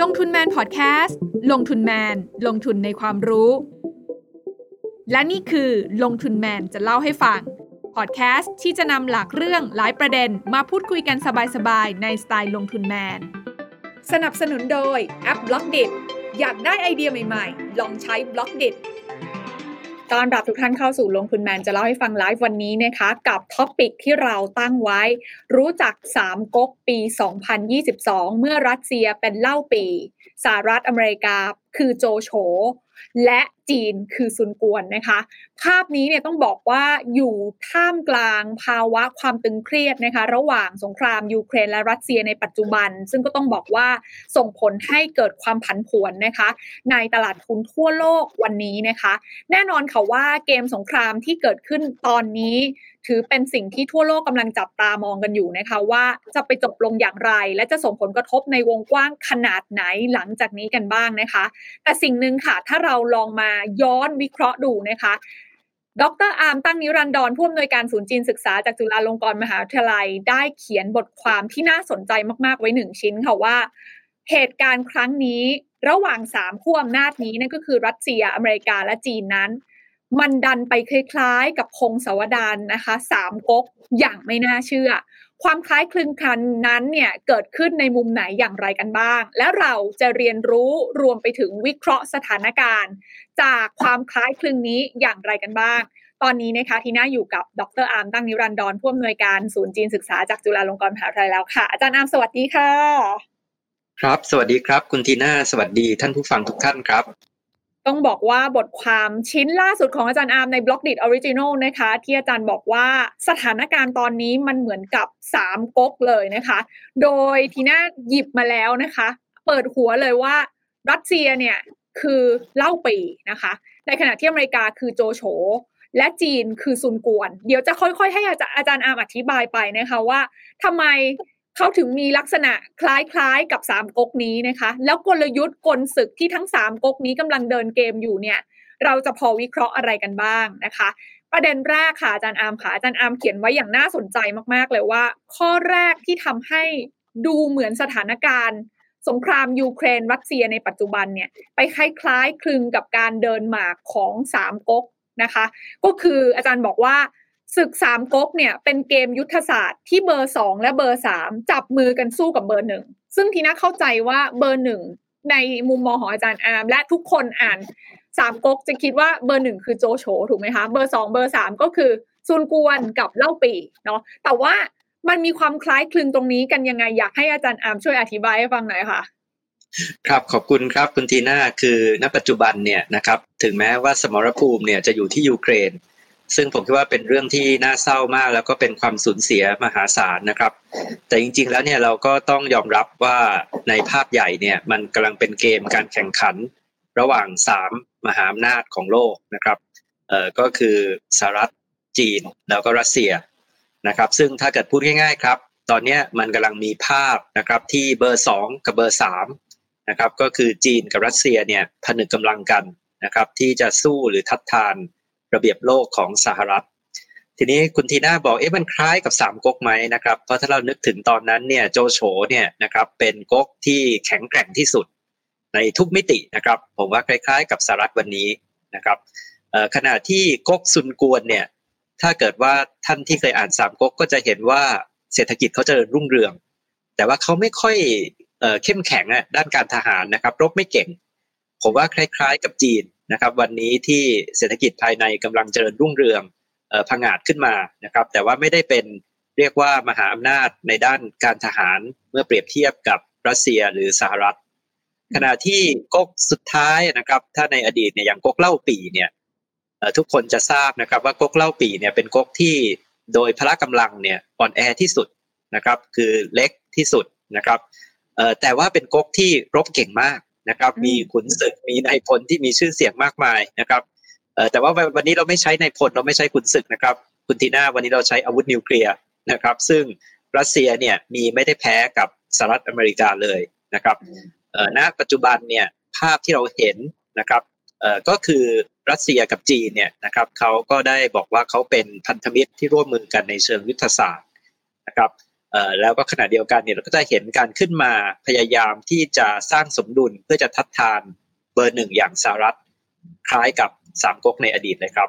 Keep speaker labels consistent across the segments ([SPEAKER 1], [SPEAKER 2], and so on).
[SPEAKER 1] ลงทุนแมนพอดแคสต์ลงทุนแมน ลงทุนในความรู้ และนี่คือลงทุนแมนจะเล่าให้ฟังพอดแคสต์ที่จะนำหลากเรื่องหลายประเด็นมาพูดคุยกันสบายๆ ในสไตล์ลงทุนแมน สนับสนุนโดยแอป Blockdit อยากได้ไอเดียใหม่ๆ ลองใช้ Blockdit ต้อนรับทุกท่านเข้าสู่ลงทุนแมนจะเล่าให้ฟังไลฟ์วันนี้นะคะ กับ topic ที่เราตั้งไว้ รู้จัก 3ก๊กปี 2022 เมื่อรัสเซียเป็นเล่าปีสหรัฐอเมริกาคือโจโฉและ จีนคือซุนกวนนะคะ ภาพนี้เนี่ยต้องบอกว่าอยู่ท่ามกลางภาวะความตึงเครียดนะคะ ระหว่างสงครามยูเครนและรัสเซียในปัจจุบัน ซึ่งก็ต้องบอกว่าส่งผลให้เกิดความผันผวนนะคะ ในตลาดทุนทั่วโลกวันนี้นะคะ แน่นอนค่ะว่าเกมสงครามที่เกิดขึ้นตอนนี้ถือเป็นสิ่งที่ทั่วโลกกำลังจับตามองกันอยู่นะคะ ว่าจะไปจบลงอย่างไร และจะส่งผลกระทบในวงกว้างขนาดไหนหลังจากนี้กันบ้างนะคะ แต่สิ่งหนึ่งค่ะ ถ้าเราลองมาย้อนวิเคราะห์ดูนะคะดร.อาร์มตั้งนิรันดรผู้อำนวยการศูนย์จีนศึกษาจากจุฬาลงกรณ์มหาวิทยาลัย ได้เขียนบทความที่น่าสนใจมาก ๆ ไว้หนึ่งชิ้นค่ะว่า เหตุการณ์ครั้งนี้ระหว่างสามขั้วอำนาจนี้นั่นก็คือรัสเซียอเมริกาและจีนนั้น มันดันไปคล้าย ๆ กับพงศาวดารนนะคะสามก๊กอย่างไม่น่าเชื่อ ความคล้ายคลึงกันนั้นเนี่ยเกิดขึ้นในมุมไหนอย่างไรกันบ้าง และเราจะเรียนรู้รวมไปถึงวิเคราะห์สถานการณ์ จากความคล้ายคลึงนี้อย่างไรกันบ้าง ตอนนี้นะคะทีน่าอยู่กับดรอาร์มตั้งนิรันดรผู้อำนวยการศูนย์จีนศึกษาจากจุฬาลงกรณ์มหาวิทยาลัยแล้วค่ะ อาจารย์อาร์มสวัสดีค่ะ
[SPEAKER 2] ครับ สวัสดีครับ คุณทีน่าสวัสดีท่านผู้ฟังทุกท่านครับ
[SPEAKER 1] ต้องบอกว่าบทความชิ้นล่าสุดของอาจารย์อาร์มใน Blockdit Original นะคะ ที่อาจารย์บอกว่าสถานการณ์ตอนนี้มันเหมือนกับสามก๊กเลยนะคะ โดยทีน่าหยิบมาแล้วนะคะ เปิดหัวเลยว่ารัสเซียเนี่ยคือเล่าปี่นะคะ ในขณะที่อเมริกาคือโจโฉและจีนคือซุนกวน เดี๋ยวจะค่อยๆ ให้อาจารย์อาร์มอธิบายไปนะคะว่าทำไม เขาถึงมีลักษณะคล้ายๆกับสามก๊กนี้นะคะ แล้วกลยุทธ์กลศึกที่ทั้งสามก๊กนี้กำลังเดินเกมอยู่เนี่ย เราจะพอวิเคราะห์อะไรกันบ้างนะคะ ประเด็นแรกค่ะอาจารย์อาร์มค่ะอาจารย์อาร์มเขียนไว้อย่างน่าสนใจมากๆเลยว่า ข้อแรกที่ทำให้ดูเหมือนสถานการณ์สงครามยูเครนรัสเซียในปัจจุบันเนี่ยไปคล้ายๆคลึงกับการเดินหมากของสามก๊กนะคะ ก็คืออาจารย์บอกว่า ศึกสามก๊กเนี่ยเป็นเกมยุทธศาสตร์ที่เบอร์สองและเบอร์สามจับมือกันสู้กับเบอร์หนึ่งซึ่งทีน่าเข้าใจว่าเบอร์หนึ่งในมุมมองของอาจารย์อาร์มและทุกคนอ่านสามก๊กจะคิดว่าเบอร์หนึ่งคือโจโฉถูกไหมคะเบอร์สองเบอร์สามก็คือซุนกวนกับเล่าปี่เนาะแต่ว่ามันมีความคล้ายคลึงตรงนี้กันยังไงอยากให้อาจารย์อาร์มช่วยอธิบายให้ฟังหน่อยค่ะ
[SPEAKER 2] ครับขอบคุณครับคุณทีน่าคือณปัจจุบันเนี่ยนะครับถึงแม้ว่าสมรภูมิเนี่ยจะอยู่ที่ยูเครน ซึ่งผมคิดว่าเป็นเรื่องที่น่าเศร้ามาก แล้วก็เป็นความสูญเสียมหาศาลนะครับ แต่จริง ๆ แล้วเนี่ยเราก็ต้องยอมรับว่าในภาพใหญ่เนี่ยมันกำลังเป็นเกมการแข่งขัน ระหว่างสามมหาอำนาจของโลกนะครับเอ่อก็คือสหรัฐจีนแล้วก็รัสเซียนะครับ ซึ่งถ้าเกิดพูดง่าย ๆ ครับ ตอนนี้มันกำลังมีภาพนะครับที่เบอร์สองกับเบอร์สามนะครับก็คือจีนกับรัสเซียเนี่ยผนึกกำลังกันนะครับที่จะสู้หรือทัดทาน ระเบียบโลกของสหรัฐ ทีนี้คุณทีน่าบอกเอ๊ะมันคล้ายกับสามก๊กไหมนะครับเพราะถ้าเรานึกถึงตอนนั้นเนี่ยโจโฉเนี่ยนะครับเป็นก๊กที่แข็งแกร่งที่สุดในทุกมิตินะครับ ผมว่าคล้ายๆ กับสหรัฐวันนี้นะครับขณะที่ก๊กซุนกวนเนี่ยถ้าเกิดว่าท่านที่เคยอ่านสามก๊กก็จะเห็นว่าเศรษฐกิจเขาจะรุ่งเรือง แต่ว่าเขาไม่ค่อยเข้มแข็งด้านการทหารนะครับรบไม่เก่ง ผมว่าคล้ายๆ กับจีน นะครับวันนี้ที่เศรษฐกิจภายในกำลังเจริญรุ่งเรืองพังอาจขึ้นมานะครับแต่ว่าไม่ได้เป็นเรียกว่ามหาอำนาจในด้านการทหารเมื่อเปรียบเทียบกับรัสเซียหรือสหรัฐ ขณะที่ก๊กสุดท้ายนะครับถ้าในอดีตเนี่ยอย่างก๊กเล่าปีเนี่ยทุกคนจะทราบนะครับว่าก๊กเล่าปีเนี่ยเป็นก๊กที่โดยพละกำลังเนี่ยอ่อนแอที่สุดนะครับคือเล็กที่สุดนะครับแต่ว่าเป็นก๊กที่รบเก่งมาก นะครับมีขุนศึกมีนายพลที่มีชื่อเสียงมากมายนะครับแต่ว่าวันนี้เราไม่ใช้นายพลเราไม่ใช้ขุนศึกนะครับคุณทีน่าวันนี้เราใช้อาวุธนิวเคลียร์นะครับ ซึ่งรัสเซียเนี่ยมีไม่ได้แพ้กับสหรัฐอเมริกาเลยนะครับณปัจจุบันเนี่ยภาพที่เราเห็นนะครับก็คือรัสเซียกับจีนเนี่ยนะครับเขาก็ได้บอกว่าเขาเป็นพันธมิตรที่ร่วมมือกันในเชิงยุทธศาสตร์นะครับ แล้วก็ขณะเดียวกันเนี่ยเราก็จะเห็นการขึ้นมาพยายามที่จะสร้างสมดุลเพื่อจะทัดทานเบอร์หนึ่งอย่างสหรัฐคล้ายกับสามก๊กในอดีตเลยครับ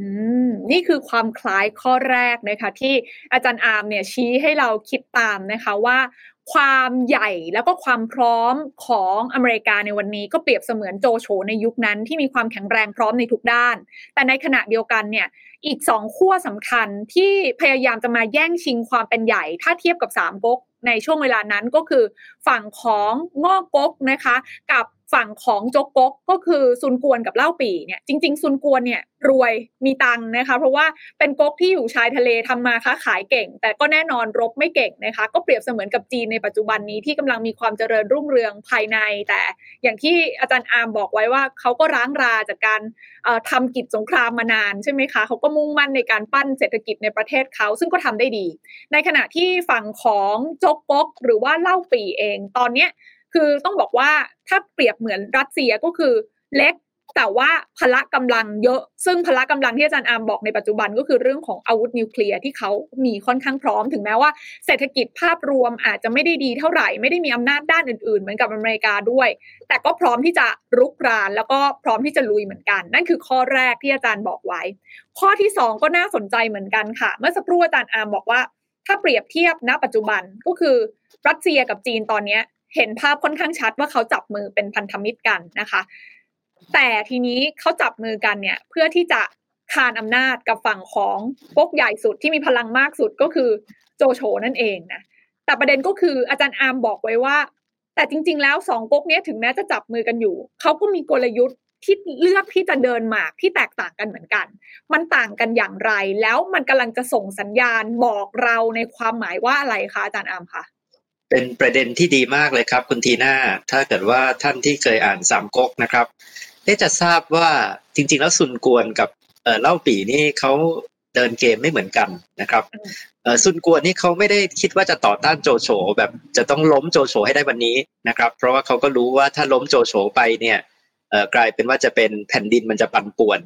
[SPEAKER 1] อืมนี่คือความคล้ายข้อแรกนะคะที่อาจารย์อาร์มเนี่ยชี้ให้เราคิดตามนะคะว่า ความใหญ่แล้วก็ความพร้อมของอเมริกาในวันนี้ก็เปรียบเสมือนโจโฉในยุคนั้นที่มีความแข็งแรงพร้อมในทุกด้าน แต่ในขณะเดียวกันเนี่ยอีกสองขั้วสำคัญที่พยายามจะมาแย่งชิงความเป็นใหญ่ ถ้าเทียบกับสามก๊กในช่วงเวลานั้นก็คือฝั่งของง้อก๊กนะคะ กับ ฝั่งของโจกกกก็คือซุนกวนกับเล่าปีเนี่ยจริง ๆ ซุนกวนเนี่ยรวยมีตังนะคะ เพราะว่าเป็นก๊กที่อยู่ชายทะเลทำมาค้าขายเก่ง แต่ก็แน่นอนรบไม่เก่งนะคะ ก็เปรียบเสมือนกับจีนในปัจจุบันนี้ที่กำลังมีความเจริญรุ่งเรืองภายใน แต่อย่างที่อาจารย์อาร์มบอกไว้ว่าเขาก็ร้างราจากการทำกิจสงครามมานานใช่ไหมคะเขาก็มุ่งมั่นในการปั้นเศรษฐกิจในประเทศเขาซึ่งก็ทำได้ดี ในขณะที่ฝั่งของโจกกกหรือว่าเล่าปีเอง ตอนเนี้ย คือต้องบอกว่าถ้าเปรียบเหมือนรัสเซียก็คือเล็กแต่ว่าพละกำลังเยอะ ซึ่งพละกำลังที่อาจารย์อามบอกในปัจจุบันก็คือเรื่องของอาวุธนิวเคลียร์ที่เขามีค่อนข้างพร้อม ถึงแม้ว่าเศรษฐกิจภาพรวมอาจจะไม่ได้ดีเท่าไหร่ ไม่ได้มีอำนาจด้านอื่น ๆ เหมือนกับอเมริกาด้วย แต่ก็พร้อมที่จะรุกราน แล้วก็พร้อมที่จะลุยเหมือนกัน นั่นคือข้อแรกที่อาจารย์บอกไว้ ข้อที่ 2 ก็น่าสนใจเหมือนกันค่ะ เมื่อสักครู่อาจารย์อามบอกว่า ถ้าเปรียบเทียบณปัจจุบันก็คือรัสเซียกับจีนตอนนี้ เห็นภาพค่อนข้างชัดว่าเขาจับมือเป็นพันธมิตรกันนะคะ แต่ทีนี้เขาจับมือกันเนี่ย เพื่อที่จะคานอำนาจกับฝั่งของก๊กใหญ่สุดที่มีพลังมากสุดก็คือโจโฉนั่นเองนะแต่ประเด็นก็คืออาจารย์อาร์มบอกไว้ว่า แต่จริง ๆ แล้วสองก๊กนี้ถึงแม้จะจับมือกันอยู่เขาก็มีกลยุทธ์ที่เลือกที่จะเดินหมากที่แตกต่างกันเหมือนกัน มันต่างกันอย่างไร แล้วมันกำลังจะส่งสัญญาณบอกเราในความหมายว่าอะไรคะอาจารย์อาร์มคะ
[SPEAKER 2] เป็นประเด็นที่ดีมากเลยครับคุณทีน่าถ้าเกิดว่าท่านที่เคยอ่านสามก๊กนะครับได้จะทราบว่าจริง ๆ แล้วซุนกวนกับเล่าปีนี่เขาเดินเกมไม่เหมือนกันนะครับซุนกวนนี่เขาไม่ได้คิดว่าจะต่อต้านโจโฉแบบจะต้องล้มโจโฉให้ได้วันนี้นะครับ เพราะว่าเขาก็รู้ว่าถ้าล้มโจโฉไปเนี่ยกลายเป็นว่าจะเป็นแผ่นดินมันจะปั่นป่วน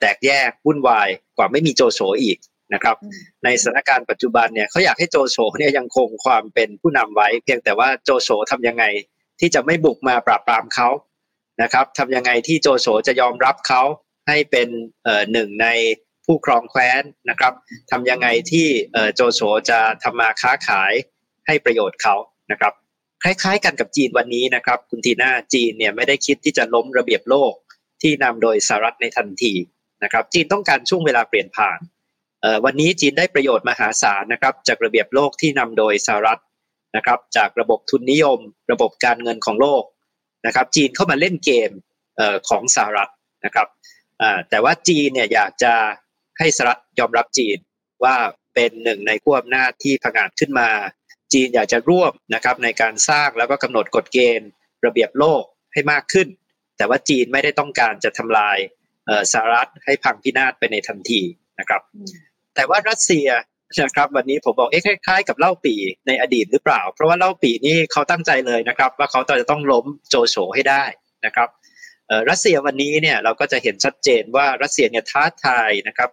[SPEAKER 2] แตกแยกวุ่นวายกว่าไม่มีโจโฉอีก นะครับ ในสถานการณ์ปัจจุบันเนี่ยเขาอยากให้โจโฉเนี่ยยังคงความเป็นผู้นำไว้ เพียงแต่ว่าโจโฉทำยังไงที่จะไม่บุกมาปราบปรามเขานะครับทำยังไงที่โจโฉจะยอมรับเขาให้เป็นหนึ่งในผู้ครองแคว้นนะครับทำยังไงที่โจโฉจะทำมาค้าขายให้ประโยชน์เขานะครับ คล้ายๆ กันกับจีนวันนี้นะครับคุณทีน่าจีนเนี่ยไม่ได้คิดที่จะล้มระเบียบโลกที่นำโดยสหรัฐในทันทีนะครับ จีนต้องการช่วงเวลาเปลี่ยนผ่าน วันนี้จีนได้ประโยชน์มหาศาลนะครับจากระเบียบโลกที่นำโดยสหรัฐนะครับจากระบบทุนนิยม ระบบการเงินของโลกนะครับจีนเข้ามาเล่นเกมของสหรัฐนะครับแต่ว่าจีนเนี่ยอยากจะให้สหรัฐยอมรับจีนว่าเป็นหนึ่งในขั้วอำนาจที่ผงาดขึ้นมา จีนอยากจะร่วมนะครับในการสร้างแล้วก็กำหนดกฎเกณฑ์ระเบียบโลกให้มากขึ้น แต่ว่าจีนไม่ได้ต้องการจะทำลายสหรัฐให้พังพินาศไปในทันที นะครับ แต่ว่ารัสเซียนะครับวันนี้ผมบอกเอ๊ะคล้ายๆกับเล่าปีในอดีตหรือเปล่า เพราะว่าเล่าปีนี่เขาตั้งใจเลยนะครับ ว่าเขาจะต้องล้มโจโฉให้ได้นะครับรัสเซียวันนี้เนี่ยเราก็จะเห็นชัดเจนว่ารัสเซียเนี่ยท้าทายนะครับ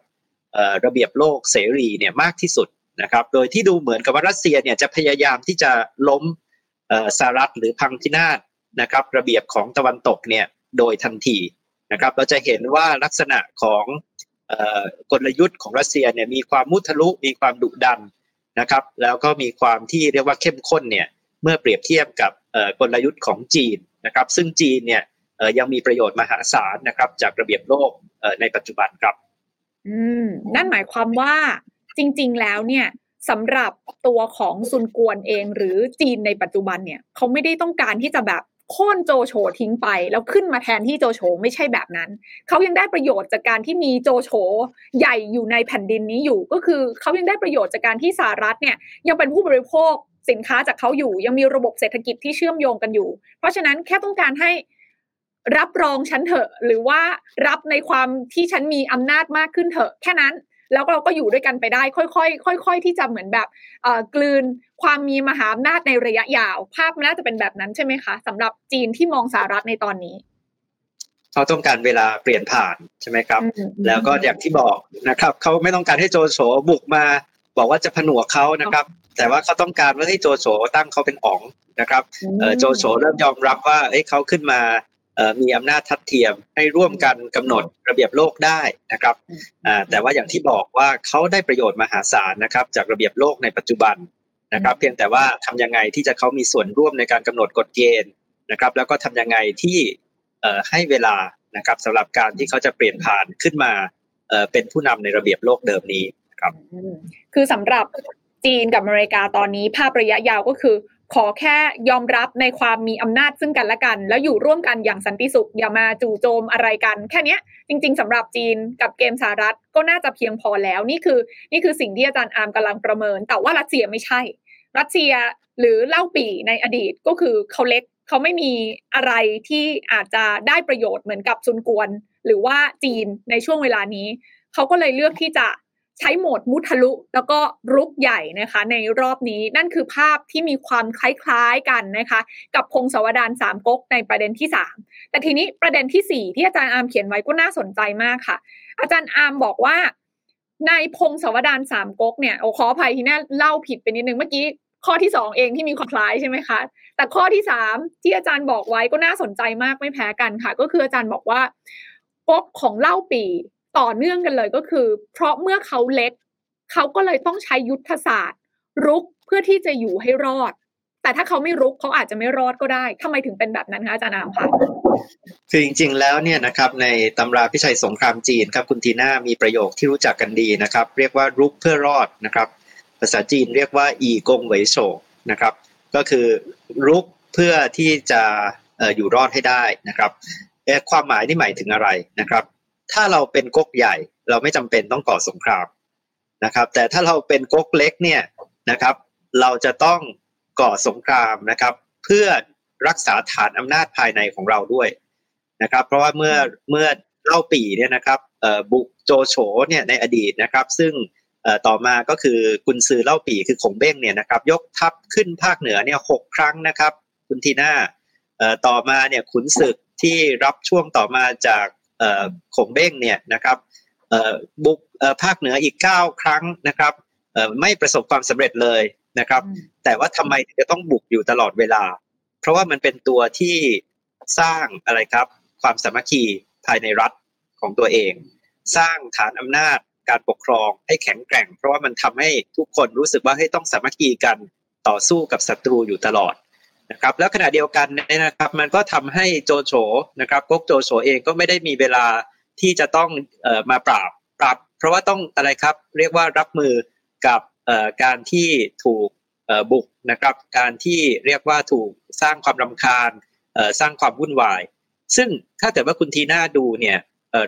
[SPEAKER 2] ระเบียบโลกเสรีเนี่ยมากที่สุดนะครับโดยที่ดูเหมือนกับว่ารัสเซียเนี่ยจะพยายามที่จะล้มสหรัฐหรือพังพินาศนะครับระเบียบของตะวันตกเนี่ยโดยทันทีนะครับเราจะเห็นว่าลักษณะของ กลยุทธ์ของรัสเซียเนี่ยมีความมุทะลุมีความดุดันนะครับแล้วก็มีความที่เรียกว่าเข้มข้นเนี่ยเมื่อเปรียบเทียบกับกลยุทธ์ของจีนนะครับซึ่งจีนเนี่ยยังมีประโยชน์มหาศาลนะครับจากระเบียบโลกในปัจจุบันครับ
[SPEAKER 1] อืมนั่นหมายความว่าจริง ๆ แล้วเนี่ยสำหรับตัวของซุนกวนเองหรือจีนในปัจจุบันเนี่ยเขาไม่ได้ต้องการที่จะแบบ โค่นโจโฉทิ้งไป แล้วขึ้นมาแทนที่โจโฉไม่ใช่แบบนั้น เขายังได้ประโยชน์จากการที่มีโจโฉใหญ่อยู่ในแผ่นดินนี้อยู่ ก็คือเขายังได้ประโยชน์จากการที่สหรัฐเนี่ยยังเป็นผู้บริโภคสินค้าจากเขาอยู่ ยังมีระบบเศรษฐกิจที่เชื่อมโยงกันอยู่ เพราะฉะนั้นแค่ต้องการให้รับรองฉันเถอะ หรือว่ารับในความที่ฉันมีอำนาจมากขึ้นเถอะ แค่นั้นแล้วเราก็อยู่ด้วยกันไปได้ ค่อยๆค่อย ๆ ที่จะเหมือนแบบกลืน ความมีมหาอำนาจในระยะยาว ภาพน่าจะเป็นแบบนั้นใช่ไหมคะสำหรับจีนที่มองสหรัฐในตอนนี้
[SPEAKER 2] เขาต้องการเวลาเปลี่ยนผ่านใช่ไหมครับ แล้วก็อย่างที่บอกนะครับเขาไม่ต้องการให้โจโฉบุกมาบอกว่าจะผนวกเขานะครับ แต่ว่าเขาต้องการว่าให้โจโฉตั้งเขาเป็นอ๋องนะครับโจโฉเริ่มยอมรับว่าเอ้เขาขึ้นมามีอำนาจทัดเทียมให้ร่วมกันกำหนดระเบียบโลกได้นะครับแต่ว่าอย่างที่บอกว่าเขาได้ประโยชน์มหาศาลนะครับ จากระเบียบโลกในปัจจุบัน นะครับเพียงแต่ว่าทำยังไงที่จะเขามีส่วนร่วมในการกำหนดกฎเกณฑ์นะครับ แล้วก็ทำยังไงที่ให้เวลานะครับสำหรับการที่เขาจะเปลี่ยนผ่านขึ้นมาเป็นผู้นำในระเบียบโลกเดิมนี้ครับ
[SPEAKER 1] คือสำหรับจีนกับอเมริกาตอนนี้ภาพระยะยาวก็คือ ขอแค่ยอมรับในความมีอำนาจซึ่งกันและกัน แล้วอยู่ร่วมกันอย่างสันติสุข อย่ามาจู่โจมอะไรกัน แค่นี้จริง ๆสำหรับจีนกับเกมสหรัฐก็น่าจะเพียงพอแล้ว นี่คือ นี่คือสิ่งที่อาจารย์อาร์มกำลังประเมิน แต่ว่ารัสเซียไม่ใช่ รัสเซียหรือเล่าปีในอดีตก็คือเขาเล็กเขาไม่มีอะไรที่อาจจะได้ประโยชน์เหมือนกับซุนกวน หรือว่าจีนในช่วงเวลานี้ เขาก็เลยเลือกที่จะใช้โหมดมุทะลุ แล้วก็รุกใหญ่นะคะ ในรอบนี้นั่นคือภาพที่มีความคล้ายๆกันนะคะ กับพงศาวดารสามก๊กในประเด็นที่ 3 แต่ทีนี้ประเด็นที่ 4 ที่อาจารย์อาร์มเขียนไว้ก็น่าสนใจมากค่ะ อาจารย์อาร์มบอกว่าในพงศาวดารสามก๊กเนี่ยโอ้ขออภัยที่น่าเล่าผิดไปนิดนึงเมื่อกี้ ข้อที่สองเองที่มีความคล้ายใช่ไหมคะ แต่ข้อที่สามที่อาจารย์บอกไว้ก็น่าสนใจมากไม่แพ้กันค่ะ ก็คืออาจารย์บอกว่าก๊กของเล่าปีต่อเนื่องกันเลยก็คือ เพราะเมื่อเขาเล็ก เขาก็เลยต้องใช้ยุทธศาสตร์ รุกเพื่อที่จะอยู่ให้รอด แต่ถ้าเขาไม่รุกเขาอาจจะไม่รอดก็ได้ทำไมถึงเป็นแบบนั้นคะอาจารย์อามคะ
[SPEAKER 2] คือจริงๆแล้วเนี่ยนะครับในตำราพิชัยสงครามจีนครับคุณทีน่ามีประโยคที่รู้จักกันดีนะครับ เรียกว่ารุกเพื่อรอดนะครับ ภาษาจีนเรียกว่าอีกงเหวโฉนะครับ ก็คือรุกเพื่อที่จะอยู่รอดให้ได้นะครับความหมายนี่หมายถึงอะไรนะครับ ถ้าเราเป็นก๊กใหญ่เราไม่จำเป็นต้องก่อสงครามนะครับ แต่ถ้าเราเป็นก๊กเล็กเนี่ยนะครับ เราจะต้องก่อสงครามนะครับ เพื่อรักษาฐานอำนาจภายในของเราด้วยนะครับ เพราะว่าเมื่อเมื่อเล่าปีเนี่ยนะครับบุกโจโฉเนี่ยในอดีตนะครับ ซึ่ง ต่อมาก็คือกุนซือเล่าปีคือขงเบ้งเนี่ยนะครับยกทัพขึ้นภาคเหนือเนี่ยหกครั้งนะครับคุณทีน่าต่อมาเนี่ยขุนศึกที่รับช่วงต่อมาจากขงเบ้งเนี่ยนะครับบุกภาคเหนืออีก 9 ครั้งนะครับไม่ประสบความสำเร็จเลยนะครับ แต่ว่าทำไมจะต้องบุกอยู่ตลอดเวลา เพราะว่ามันเป็นตัวที่สร้างอะไรครับ ความสามัคคีภายในรัฐของตัวเอง สร้างฐานอำนาจ การปกครองให้แข็งแกร่ง เพราะว่ามันทำให้ทุกคนรู้สึกว่าให้ต้องสามัคคีกันต่อสู้กับศัตรูอยู่ตลอดนะครับแล้วขณะเดียวกันเนี่ยนะครับมันก็ทำให้โจโฉนะครับก๊กโจโฉเองก็ไม่ได้มีเวลาที่จะต้องเอ่อมาปราบปราบ เพราะว่าต้องอะไรครับเรียกว่ารับมือกับเอ่อการที่ถูกเอ่อบุกนะครับการที่เรียกว่าถูกสร้างความรำคาญเอ่อสร้างความวุ่นวาย ซึ่งถ้าเกิดว่าคุณทีน่าดูเนี่ย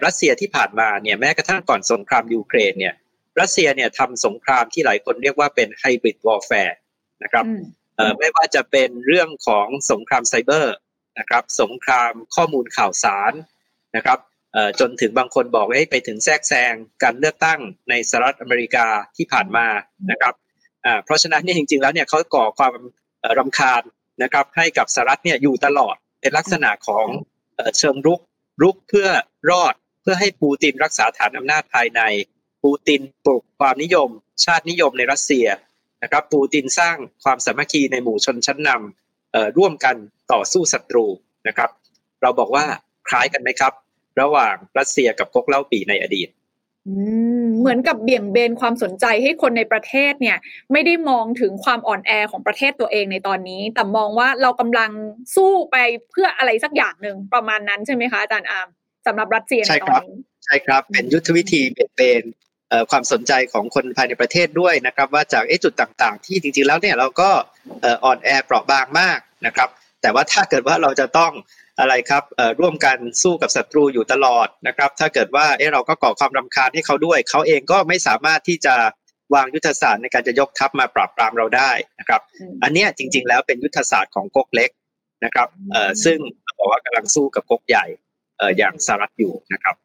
[SPEAKER 2] รัสเซียที่ผ่านมาเนี่ยแม้กระทั่งก่อนสงครามยูเครนเนี่ยรัสเซียเนี่ยทำสงครามที่หลายคนเรียกว่าเป็น hybrid warfare นะครับไม่ว่าจะเป็นเรื่องของสงครามไซเบอร์นะครับสงครามข้อมูลข่าวสารนะครับจนถึงบางคนบอกให้ไปถึงแทรกแซงการเลือกตั้งในสหรัฐอเมริกาที่ผ่านมานะครับเพราะฉะนั้นเนี่ยจริงๆแล้วเนี่ยเขาก่อความรำคาญนะครับให้กับสหรัฐเนี่ยอยู่ตลอดเป็นลักษณะของเชิงรุก รุกเพื่อรอดเพื่อให้ปูตินรักษาฐานอำนาจภายใน ปูตินปลุกความนิยม ชาตินิยมในรัสเซียนะครับ ปูตินสร้างความสามัคคีในหมู่ชนชั้นนำร่วมกันต่อสู้ศัตรูนะครับ เราบอกว่าคล้ายกันไหมครับ ระหว่างรัสเซียกับก๊กเล่าปีในอดีต
[SPEAKER 1] เหมือนกับเบี่ยงเบนความสนใจให้คนในประเทศเนี่ยไม่ได้มองถึงความอ่อนแอของประเทศตัวเองในตอนนี้ แต่มองว่าเรากำลังสู้ไปเพื่ออะไรสักอย่างหนึ่งประมาณนั้นใช่ไหมคะอาจารย์อาร์มสำหรับรัสเซียในตอนนี้
[SPEAKER 2] ใช่ครับเป็นยุทธวิธีเบี่ยงเบนความสนใจของคนภายในประเทศด้วยนะครับ ว่าจากจุดต่างๆ ที่จริงๆแล้วเนี่ยเราก็อ่อนแอเปราะบางมากนะครับ แต่ว่าถ้าเกิดว่าเราจะต้อง อะไรครับร่วมกันสู้กับศัตรูอยู่ตลอดนะครับ ถ้าเกิดว่าเอเราก็ก่อความรำคาญให้เขาด้วย เขาเองก็ไม่สามารถที่จะวางยุทธศาสตร์ในการจะยกทัพมาปราบปรามเราได้นะครับ อันนี้จริง ๆ แล้วเป็นยุทธศาสตร์ของก๊กเล็กนะครับซึ่งบอกว่ากำลังสู้กับก๊กใหญ่อย่างสหรัฐอยู่นะครับ
[SPEAKER 1] โอ้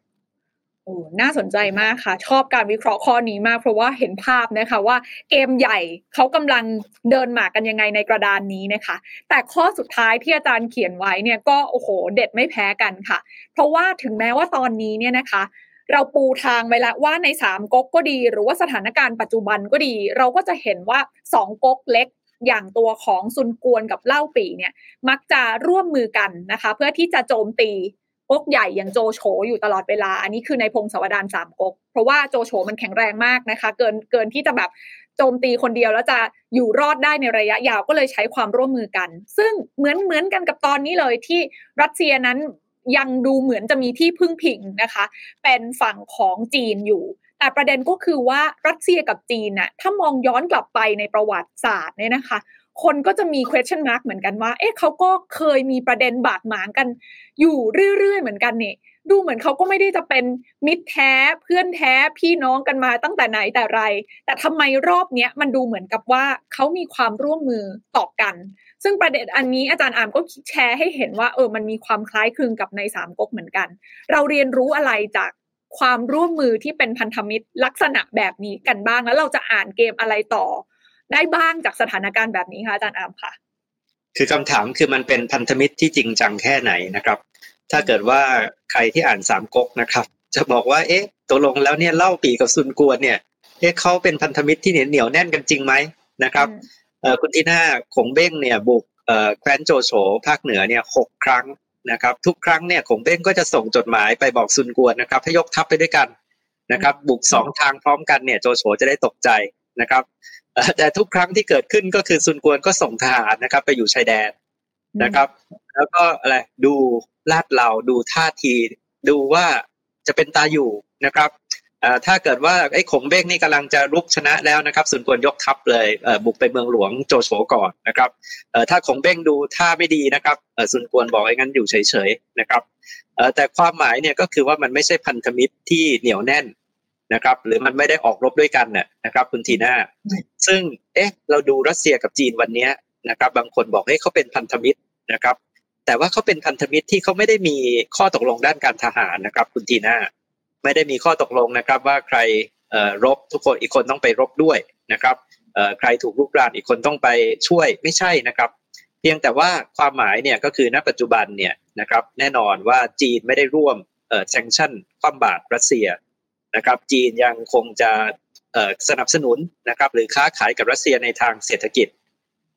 [SPEAKER 1] น่าสนใจมากค่ะ ชอบการวิเคราะห์ข้อนี้มาก เพราะว่าเห็นภาพนะคะว่าเกมใหญ่เขากำลังเดินหมากกันยังไงในกระดานนี้นะคะ แต่ข้อสุดท้ายที่อาจารย์เขียนไว้เนี่ยก็โอ้โหเด็ดไม่แพ้กันค่ะ เพราะว่าถึงแม้ว่าตอนนี้เนี่ยนะคะ เราปูทางไว้แล้วว่าในสามก๊กก็ดี หรือว่าสถานการณ์ปัจจุบันก็ดี เราก็จะเห็นว่าสองก๊กเล็กอย่างตัวของซุนกวนกับเล่าปีเนี่ยมักจะร่วมมือกันนะคะ เพื่อที่จะโจมตี ก๊กใหญ่อย่างโจโฉอยู่ตลอดเวลา อันนี้คือในพงศาวดารสามก๊ก เพราะว่าโจโฉมันแข็งแรงมากนะคะ เกินเกินที่จะแบบโจมตีคนเดียวแล้วจะอยู่รอดได้ในระยะยาวก็เลยใช้ความร่วมมือกัน ซึ่งเหมือนเหมือนกันกับตอนนี้เลยที่รัสเซียนั้นยังดูเหมือนจะมีที่พึ่งพิงนะคะ เป็นฝั่งของจีนอยู่ แต่ประเด็นก็คือว่ารัสเซียกับจีนน่ะถ้ามองย้อนกลับไปในประวัติศาสตร์เนี่ยนะคะ คนก็จะมี question mark เหมือนกันว่า เอ๊ะเขาก็เคยมีประเด็นบาดหมางกัน อยู่เรื่อยๆเหมือนกันเนี่ยดูเหมือนเขาก็ไม่ได้จะเป็นมิตรแท้เพื่อนแท้พี่น้องกันมาตั้งแต่ไหนแต่ไร แต่ทำไมรอบเนี้ยมันดูเหมือนกับว่าเขามีความร่วมมือต่อกัน ซึ่งประเด็นอันนี้อาจารย์อามก็แชร์ให้เห็นว่าเออมันมีความคล้ายคลึงกับในสามก๊กเหมือนกัน เราเรียนรู้อะไรจากความร่วมมือที่เป็นพันธมิตรลักษณะแบบนี้กันบ้างแล้วเราจะอ่านเกมอะไรต่อ ได้บ้างจากสถานการณ์แบบนี้คะอาจารย์อามค่ะ
[SPEAKER 2] คือคำถามคือมันเป็นพันธมิตรที่จริงจังแค่ไหนนะครับ ถ้าเกิดว่าใครที่อ่านสามก๊กนะครับ จะบอกว่าเอ๊ะตกลงแล้วเนี่ยเล่าปีกับซุนกวนเนี่ยเอ๊ะเขาเป็นพันธมิตรที่เหนียวเหนียวแน่นกันจริงไหมนะครับเอ่อคุณทีน่าขงเบ้งเนี่ยบุกเอ่อแคว้นโจโฉภาคเหนือเนี่ยหกครั้งนะครับ ทุกครั้งเนี่ยขงเบ้งก็จะส่งจดหมายไปบอกซุนกวนนะครับให้ยกทัพไปด้วยกันนะครับ บุกสองทางพร้อมกันเนี่ยโจโฉจะได้ตกใจนะครับเอ่อ แต่ทุกครั้งที่เกิดขึ้นก็คือซุนกวนก็ส่งทหารนะครับ ไปอยู่ชายแดนนะครับ แล้วก็อะไรดูลาดเหลาดูท่าที ดูว่าจะเป็นตาอยู่นะครับเอ่อถ้าเกิดว่าไอ้ขงเบ้งนี่กำลังจะรุกชนะแล้วนะครับส่วนกวนยกทัพเลยเอ่อบุกไปเมืองหลวงโจโฉก่อนนะครับเอ่อถ้าขงเบ้งดูท่าไม่ดีนะครับเอ่อส่วนกวนบอกไอ้งั้นอยู่เฉยๆนะครับเอ่อแต่ความหมายเนี่ยก็คือว่ามันไม่ใช่พันธมิตรที่เหนียวแน่น นะครับ หรือมันไม่ได้ออกรบด้วยกันน่ะนะครับ คุณทีน่าซึ่งเอ๊ะเราดูรัสเซียกับจีนวันเนี้ยนะครับ บางคนบอกให้เขาเป็นพันธมิตรนะครับ แต่ว่าเขาเป็นพันธมิตรที่เขาไม่ได้มีข้อตกลงด้านการทหารนะครับ คุณทีน่าไม่ได้มีข้อตกลงนะครับ ว่าใครเอ่อรบทุกคนอีกคนต้องไปรบด้วยนะครับเอ่อใครถูกลุกรานอีกคนต้องไปช่วยไม่ใช่นะครับ เพียงแต่ว่าความหมายเนี่ยก็คือณปัจจุบันเนี่ยนะครับแน่นอนว่าจีนไม่ได้ร่วมเอ่อแซงชั่นคว่ำบาตรรัสเซีย นะครับจีนยังคงจะสนับสนุนนะครับหรือค้าขายกับรัสเซียในทางเศรษฐกิจ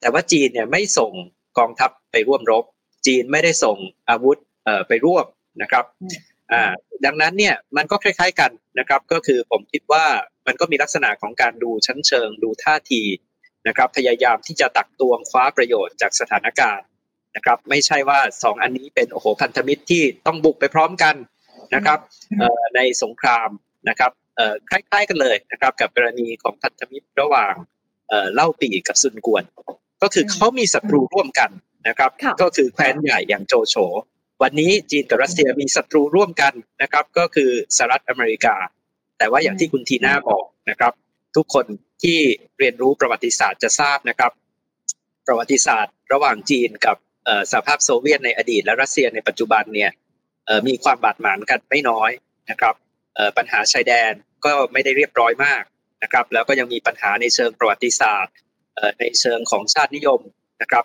[SPEAKER 2] แต่ว่าจีนเนี่ยไม่ส่งกองทัพไปร่วมรบ จีนไม่ได้ส่งอาวุธไปร่วมนะครับดังนั้นเนี่ยมันก็คล้าย ๆกันนะครับก็คือผมคิดว่ามันก็มีลักษณะของการดูชั้นเชิงดูท่าทีนะครับพยายามที่จะตักตวงคว้าประโยชน์จากสถานการณ์นะครับไม่ใช่ว่าสองอันนี้เป็นโอ้โหพันธมิตรที่ต้องบุกไปพร้อมกันนะครับในสงคราม นะครับเอ่อคล้ายๆกันเลยนะครับ กับกรณีของพันธมิตรระหว่างเอ่อเล่าปีกับซุนกวน ก็คือเขามีศัตรูร่วมกันนะครับ
[SPEAKER 1] ค่ะ
[SPEAKER 2] ก็คือแคว้นใหญ่อย่างโจโฉวันนี้จีนกับรัสเซียมีศัตรูร่วมกันนะครับ ก็คือสหรัฐอเมริกา แต่ว่าอย่างที่คุณทีน่าบอกนะครับ ทุกคนที่เรียนรู้ประวัติศาสตร์จะทราบนะครับ ประวัติศาสตร์ ระหว่างจีนกับเอ่อสหภาพโซเวียตในอดีต และรัสเซียในปัจจุบันเนี่ยเอ่อมีความบาดหมางกันไม่น้อยนะครับเอ่อ ปัญหาชายแดนก็ไม่ได้เรียบร้อยมากนะครับ แล้วก็ยังมีปัญหาในเชิงประวัติศาสตร์ในเชิงของชาตินิยมนะครับ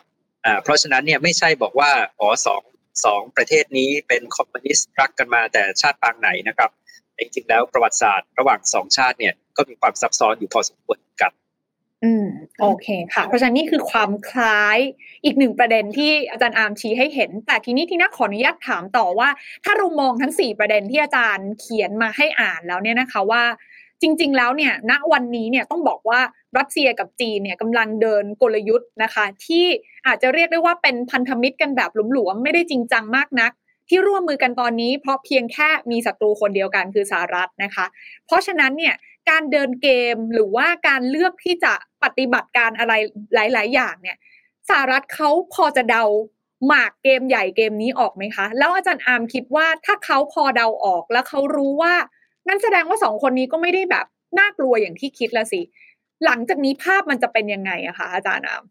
[SPEAKER 2] เพราะฉะนั้นเนี่ยไม่ใช่บอกว่าอ๋อสองสองประเทศนี้เป็นคอมมิวนิสต์รักกันมาแต่ชาติปางไหนนะครับจริงๆแล้วประวัติศาสตร์ระหว่างสองชาติเนี่ยก็มีความซับซ้อนอยู่พอสมควรกัน
[SPEAKER 1] อืมโอเคค่ะ เพราะฉะนั้นนี่คือความคล้ายอีกหนึ่งประเด็นที่อาจารย์อาร์มชี้ให้เห็น แต่ทีนี้ที่น่าขออนุญาตถามต่อว่า ถ้าเรามองทั้งสี่ประเด็นที่อาจารย์เขียนมาให้อ่านแล้วเนี่ยนะคะว่า จริง ๆ แล้วเนี่ย ณวันนี้เนี่ยต้องบอกว่ารัสเซียกับจีนเนี่ยกำลังเดินกลยุทธ์นะคะ ที่อาจจะเรียกได้ว่าเป็นพันธมิตรกันแบบหลวมๆไม่ได้จริงจังมากนักที่ร่วมมือกันตอนนี้เพราะเพียงแค่มีศัตรูคนเดียวกันคือสหรัฐนะคะ เพราะฉะนั้นเนี่ยการเดินเกมหรือว่าการเลือกที่จะ ปฏิบัติการอะไรหลาย ๆ อย่างเนี่ยสหรัฐเขาพอจะเดาหมากเกมใหญ่เกมนี้ออกไหมคะ แล้วอาจารย์อาร์มคิดว่าถ้าเขาพอเดาออกแล้วเขารู้ว่านั่นแสดงว่าสองคนนี้ก็ไม่ได้แบบน่ากลัวอย่างที่คิดละสิ หลังจากนี้ภาพมันจะเป็นยังไงอะคะอาจารย์อาร์ม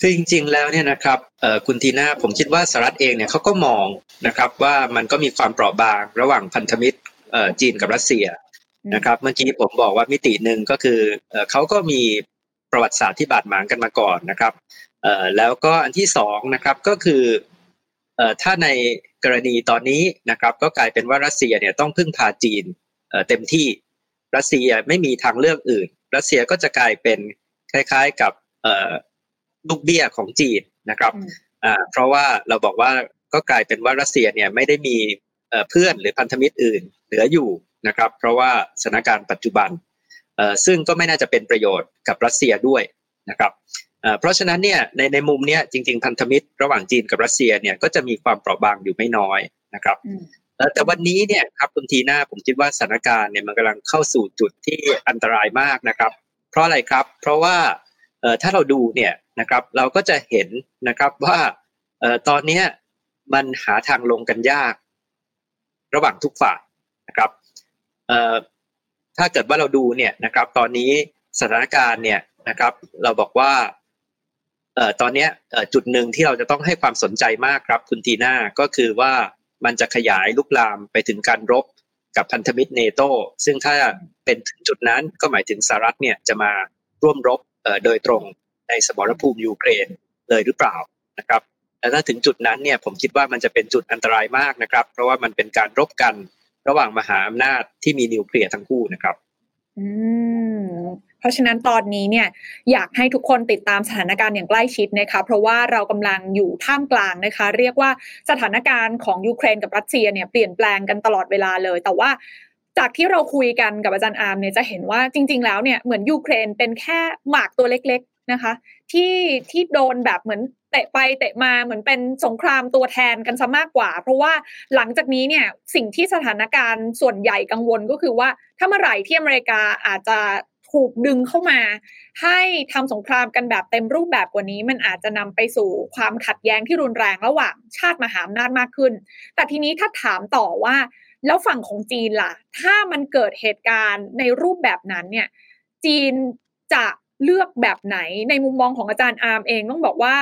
[SPEAKER 2] คือจริงๆแล้วเนี่ยนะครับคุณทีน่าผมคิดว่าสหรัฐเองเนี่ยเขาก็มองนะครับว่ามันก็มีความเปราะบางระหว่างพันธมิตรจีนกับรัสเซีย นะครับ เมื่อกี้ผมบอกว่ามิติหนึ่งก็คือเอ่อเขาก็มีประวัติศาสตร์ที่บาดหมางกันมาก่อนนะครับเอ่อแล้วก็อันที่สองนะครับก็คือเอ่อถ้าในกรณีตอนนี้นะครับ ก็กลายเป็นว่ารัสเซียเนี่ยต้องพึ่งพาจีนเต็มที่รัสเซียไม่มีทางเลือกอื่น รัสเซียก็จะกลายเป็นคล้ายๆกับลูกเบี้ยของจีนนะครับเพราะว่าเราบอกว่าก็กลายเป็นว่ารัสเซียเนี่ยไม่ได้มีเพื่อนหรือพันธมิตรอื่น เหลืออยู่ นะครับ เพราะว่าสถานการณ์ปัจจุบันซึ่งก็ไม่น่าจะเป็นประโยชน์กับรัสเซียด้วยนะครับเพราะฉะนั้นเนี่ยในในมุมเนี้ยจริง ๆ พันธมิตรระหว่างจีนกับรัสเซียเนี่ยก็จะมีความเปราะบางอยู่ไม่น้อยนะครับแต่วันนี้เนี่ยครับคุณทีน่าผมคิดว่าสถานการณ์เนี่ยมันกำลังเข้าสู่จุดที่อันตรายมากนะครับ เพราะอะไรครับ เพราะว่าถ้าเราดูเนี่ยนะครับเราก็จะเห็นนะครับว่าตอนนี้มันหาทางลงกันยาก ระหว่างทุกฝ่ายนะครับ ถ้าเกิดว่าเราดูเนี่ยนะครับ ตอนนี้สถานการณ์เนี่ยนะครับ เราบอกว่าตอนนี้จุดหนึ่งที่เราจะต้องให้ความสนใจมากครับคุณทีน่าก็คือว่ามันจะขยายลุกลามไปถึงการรบกับพันธมิตรเนโตซึ่งถ้าเป็นถึงจุดนั้นก็หมายถึงสหรัฐเนี่ยจะมาร่วมรบโดยตรงในสมรภูมิยูเครนเลยหรือเปล่านะครับ แต่ถ้าถึงจุดนั้นเนี่ยผมคิดว่ามันจะเป็นจุดอันตรายมากนะครับ เพราะว่ามันเป็นการรบกัน ระหว่างมหาอำนาจที่มีนิวเคลียร์ทั้งคู่นะครับ
[SPEAKER 1] อืมเพราะฉะนั้นตอนนี้เนี่ยอยากให้ทุกคนติดตามสถานการณ์อย่างใกล้ชิดนะคะเพราะว่าเรากำลังอยู่ท่ามกลางนะคะ เรียกว่าสถานการณ์ของยูเครนกับรัสเซียเนี่ยเปลี่ยนแปลงกันตลอดเวลาเลย แต่ว่าจากที่เราคุยกันกับอาจารย์อาร์มเนี่ยจะเห็นว่าจริง ๆ แล้วเนี่ยเหมือนยูเครนเป็นแค่หมากตัวเล็ก ๆนะคะ ที่ที่โดนแบบเหมือน เตะไปเตะมาเหมือนเป็นสงครามตัวแทนกันซะมากกว่า เพราะว่าหลังจากนี้เนี่ยสิ่งที่สถานการณ์ส่วนใหญ่กังวลก็คือว่า ถ้าเมื่อไหร่ที่อเมริกาอาจจะถูกดึงเข้ามา ให้ทำสงครามกันแบบเต็มรูปแบบกว่านี้ มันอาจจะนำไปสู่ความขัดแย้งที่รุนแรงระหว่างชาติมหาอำนาจมากขึ้น แต่ทีนี้ถ้าถามต่อว่า แล้วฝั่งของจีนล่ะ ถ้ามันเกิดเหตุการณ์ในรูปแบบนั้นเนี่ยจีนจะเลือกแบบไหนในมุมมองของอาจารย์อาร์มเองต้องบอกว่า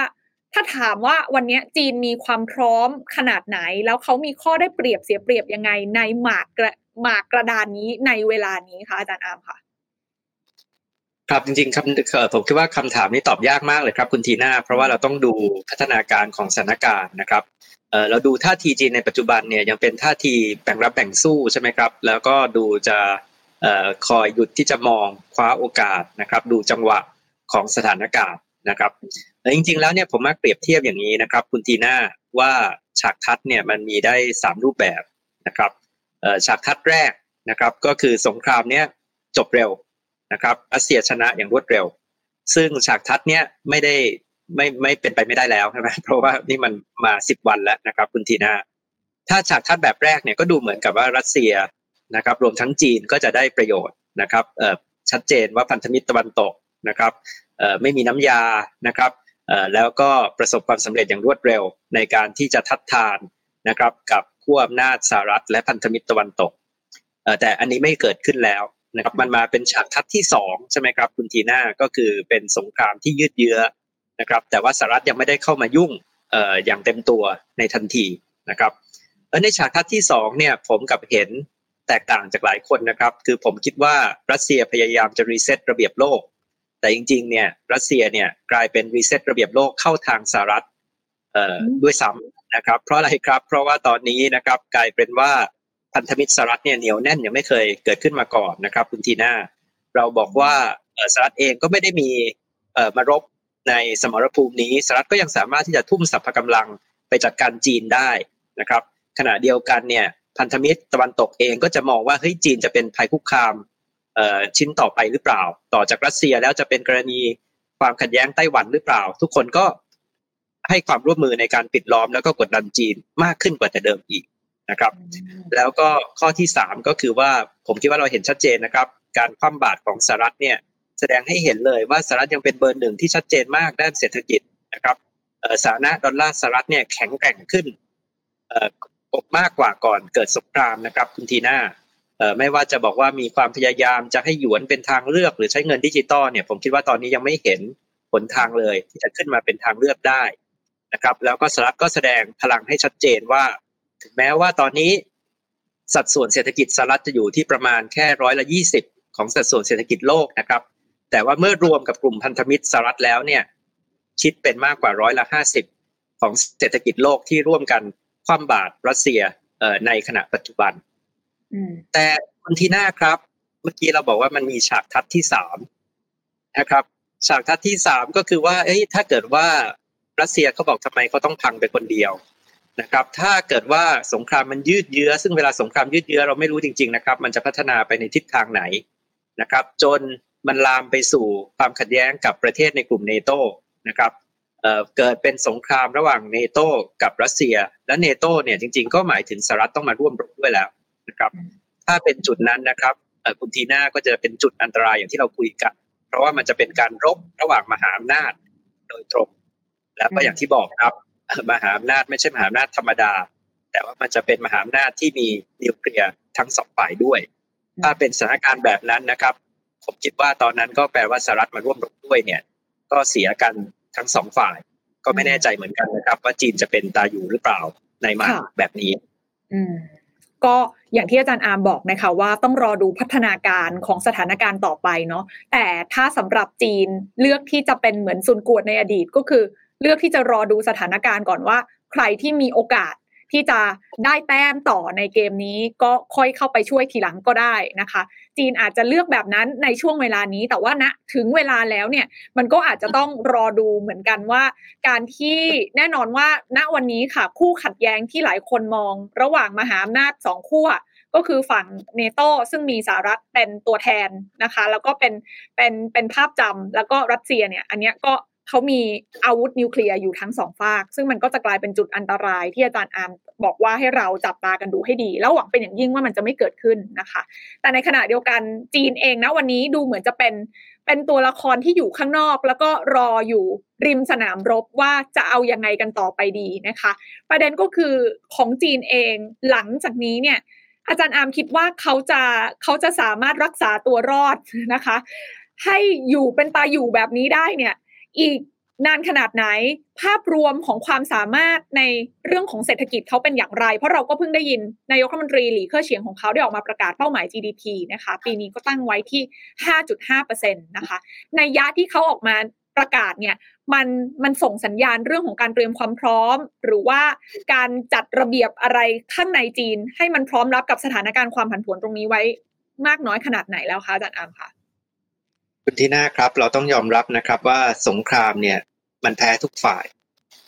[SPEAKER 1] ถ้าถามว่าวันนี้จีนมีความพร้อมขนาดไหน แล้วเขามีข้อได้เปรียบเสียเปรียบยังไง ในหมากกระหมากกระดานนี้ในเวลานี้คะอาจารย์อาร์มค่ะ
[SPEAKER 2] ครับจริงๆคำผมคิดว่าคำถามนี้ตอบยากมากเลยครับคุณทีน่าเพราะว่าเราต้องดูพัฒนาการของสถานการณ์นะครับเราดูท่าทีจีนในปัจจุบันเนี่ยยังเป็นท่าทีแบ่งรับแบ่งสู้ใช่ไหมครับ แล้วก็ดูจะคอยหยุดที่จะมองคว้าโอกาสนะครับ ดูจังหวะของสถานการณ์ นะครับจริงๆแล้วเนี่ยผมมาเปรียบเทียบอย่างนี้นะครับ คุณทีน่าว่าฉากทัดเนี่ยมันมีได้ 3 รูปแบบนะครับฉากทัดแรกนะครับ ก็คือสงครามเนี้ยจบเร็วนะครับรัสเซียชนะอย่างรวดเร็ว ซึ่งฉากทัดเนี้ยไม่ได้ไม่ไม่เป็นไปไม่ได้แล้วใช่ไหมเพราะว่านี่มันมาสิบวันแล้วนะครับคุณทีน่าถ้าฉากทัดแบบแรกเนี่ยก็ดูเหมือนกับว่ารัสเซียนะครับรวมทั้งจีนก็จะได้ประโยชน์นะครับชัดเจนว่าพันธมิตรตะวันตกนะครับ ไม่มีน้ำยานะครับเอ่อแล้วก็ประสบความสำเร็จอย่างรวดเร็วในการที่จะทัดทานนะครับกับขั้วอำนาจสหรัฐและพันธมิตรตะวันตกเอ่อแต่อันนี้ไม่เกิดขึ้นแล้วนะครับมันมาเป็นฉากทัศน์ที่สองใช่ไหมครับคุณทีน่าก็คือเป็นสงครามที่ยืดเยื้อนะครับแต่ว่าสหรัฐยังไม่ได้เข้ามายุ่งเอ่ออย่างเต็มตัวในทันทีนะครับแล้วในฉากทัศน์ที่สองเนี่ยผมกลับเห็นแตกต่างจากหลายคนนะครับ คือผมคิดว่ารัสเซียพยายามจะ reset ระเบียบโลก แต่จริง ๆ เนี่ยรัสเซียเนี่ยกลายเป็น reset ระเบียบโลกเข้าทางสหรัฐเอ่อด้วยซ้ำนะครับ เพราะอะไรครับ เพราะว่าตอนนี้นะครับกลายเป็นว่าพันธมิตรสหรัฐเนี่ยเหนียวแน่นยังไม่เคยเกิดขึ้นมาก่อนนะครับคุณทีน่าเราบอกว่าสหรัฐเองก็ไม่ได้มีมารบในสมรภูมินี้สหรัฐก็ยังสามารถที่จะทุ่มสรรพกำลังไปจัดการจีนได้นะครับ ขณะเดียวกันเนี่ยพันธมิตรตะวันตกเองก็จะมองว่าเฮ้ยจีนจะเป็นภัยคุกคาม ชิ้นต่อไปหรือเปล่า ต่อจากรัสเซียแล้วจะเป็นกรณีความขัดแย้งไต้หวันหรือเปล่า ทุกคนก็ให้ความร่วมมือในการปิดล้อมแล้วก็กดดันจีนมากขึ้นกว่าแต่เดิมอีกนะครับ แล้วก็ข้อที่สามก็คือว่าผมคิดว่าเราเห็นชัดเจนนะครับ การคว่ำบาตรของสหรัฐเนี่ยแสดงให้เห็นเลยว่าสหรัฐยังเป็นเบอร์หนึ่งที่ชัดเจนมากด้านเศรษฐกิจนะครับสถานะดอลลาร์สหรัฐเนี่ยแข็งแกร่งขึ้นมากกว่าก่อนเกิดสงครามนะครับ คุณทีน่า ไม่ว่าจะบอกว่ามีความพยายามจะให้หยวนเป็นทางเลือกหรือใช้เงินดิจิตอลเนี่ยผมคิดว่าตอนนี้ยังไม่เห็นผลทางเลยที่จะขึ้นมาเป็นทางเลือกได้นะครับ แล้วก็สหรัฐก็แสดงพลังให้ชัดเจนว่า ถึงแม้ว่าตอนนี้สัดส่วนเศรษฐกิจสหรัฐจะอยู่ที่ประมาณแค่ร้อยละยี่สิบของสัดส่วนเศรษฐกิจโลกนะครับ แต่ว่าเมื่อรวมกับกลุ่มพันธมิตรสหรัฐแล้วเนี่ยคิดเป็นมากกว่าร้อยละห้าสิบของเศรษฐกิจโลกที่ร่วมกันความบาตรรัสเซียในขณะปัจจุบัน แต่คุณทีน่าครับ เมื่อกี้เราบอกว่ามันมีฉากทัดที่สามนะครับ ฉากทัดที่สามก็คือว่าเอ้ยถ้าเกิดว่ารัสเซียเขาบอกทำไมเขาต้องพังไปคนเดียวนะครับ ถ้าเกิดว่าสงครามมันยืดเยื้อ ซึ่งเวลาสงครามยืดเยื้อเราไม่รู้จริง ๆนะครับ มันจะพัฒนาไปในทิศทางไหนนะครับ จนมันลามไปสู่ความขัดแย้งกับประเทศในกลุ่มเนโตนะครับเกิดเป็นสงครามระหว่างเนโตกับรัสเซีย และเนโตเนี่ยจริง ๆ ก็หมายถึงสหรัฐต้องมาร่วมรบด้วยแล้ว นะครับ ถ้าเป็นจุดนั้นนะครับคุณทีน่าก็จะเป็นจุดอันตรายอย่างที่เราคุยกัน เพราะว่ามันจะเป็นการรบระหว่างมหาอำนาจโดยตรง แล้วก็อย่างที่บอกครับ มหาอำนาจไม่ใช่มหาอำนาจธรรมดา แต่ว่ามันจะเป็นมหาอำนาจที่มีนิวเคลียร์ทั้งสองฝ่ายด้วย ถ้าเป็นสถานการณ์แบบนั้นนะครับ ผมคิดว่าตอนนั้นก็แปลว่าสหรัฐมาร่วมรบด้วยเนี่ย ก็เสียกันทั้งสองฝ่าย ก็ไม่แน่ใจเหมือนกันนะครับ ว่าจีนจะเป็นตาอยู่หรือเปล่าในมาแบบนี้
[SPEAKER 1] อืม ก็อย่างที่อาจารย์อาร์มบอกนะคะว่าต้องรอดูพัฒนาการของสถานการณ์ต่อไปเนาะแต่ถ้าสำหรับจีนเลือกที่จะเป็นเหมือนซุนกวดในอดีตก็คือ เลือกที่จะรอดูสถานการณ์ก่อนว่า ใครที่มีโอกาส ที่จะได้แต้มต่อในเกมนี้ก็ค่อยเข้าไปช่วยทีหลังก็ได้นะคะ จีนอาจจะเลือกแบบนั้นในช่วงเวลานี้ แต่ว่าณถึงเวลาแล้วเนี่ยมันก็อาจจะต้องรอดูเหมือนกันว่า การที่แน่นอนว่าณวันนี้ค่ะ คู่ขัดแย้งที่หลายคนมอง ระหว่างมหาอำนาจสองขั้วก็คือฝั่งเนโตซึ่งมีสหรัฐเป็นตัวแทนนะคะ แล้วก็เป็นเป็นเป็นภาพจำแล้วก็รัสเซียเนี่ย อันนี้ก็ เขามีอาวุธนิวเคลียร์อยู่ทั้งสองฝาก ซึ่งมันก็จะกลายเป็นจุดอันตรายที่อาจารย์อาร์มบอกว่าให้เราจับตากันดูให้ดี แล้วหวังเป็นอย่างยิ่งว่ามันจะไม่เกิดขึ้นนะคะ แต่ในขณะเดียวกันจีนเองนะวันนี้ดูเหมือนจะเป็นเป็นตัวละครที่อยู่ข้างนอก แล้วก็รออยู่ริมสนามรบว่าจะเอาอยังไงกันต่อไปดีนะคะ ประเด็นก็คือของจีนเองหลังจากนี้เนี่ยอาจารย์อาร์มคิดว่าเขาจะเขาจะสามารถรักษาตัวรอดนะคะ ให้อยู่เป็นตาอยู่แบบนี้ได้เนี่ย อีกนานขนาดไหน ภาพรวมของความสามารถในเรื่องของเศรษฐกิจเขาเป็นอย่างไร เพราะเราก็เพิ่งได้ยินนายกรัฐมนตรีหลีเค่อเฉียงของเขาได้ออกมาประกาศเป้าหมาย GDP นะคะ ปีนี้ก็ตั้งไว้ที่ 5.5%นะคะในยะที่เขาออกมาประกาศเนี่ยมันมันส่งสัญญาณเรื่องของการเตรียมความพร้อม หรือว่าการจัดระเบียบอะไรข้างในจีน ให้มันพร้อมรับกับสถานการณ์ความผันผวนตรงนี้ไว้มากน้อยขนาดไหนแล้วคะอาจารย์อามคะ
[SPEAKER 2] คุณทีน่าครับ เราต้องยอมรับนะครับว่าสงครามเนี่ยมันแพ้ทุกฝ่าย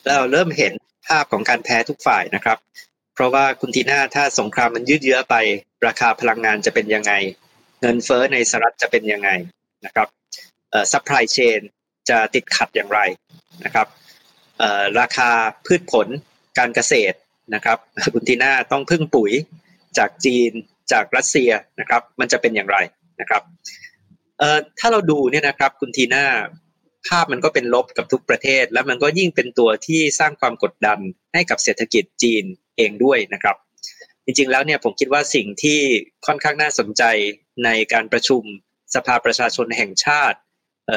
[SPEAKER 2] แล้วเราเริ่มเห็นภาพของการแพ้ทุกฝ่ายนะครับ เพราะว่าคุณทีน่าถ้าสงครามมันยืดเยื้อไป ราคาพลังงานจะเป็นยังไง เงินเฟ้อในสหรัฐจะเป็นยังไงนะครับเอ่อ supply chain จะติดขัดอย่างไรนะครับเอ่อราคาพืชผลการเกษตรนะครับคุณทีน่าต้องพึ่งปุ๋ยจากจีนจากรัสเซียนะครับ มันจะเป็นอย่างไรนะครับ เอ่อถ้าเราดูเนี่ยนะครับคุณทีน่าภาพมันก็เป็นลบกับทุกประเทศ แล้วมันก็ยิ่งเป็นตัวที่สร้างความกดดันให้กับเศรษฐกิจจีนเองด้วยนะครับ จริงๆแล้วเนี่ยผมคิดว่าสิ่งที่ค่อนข้างน่าสนใจในการประชุมสภาประชาชนแห่งชาติ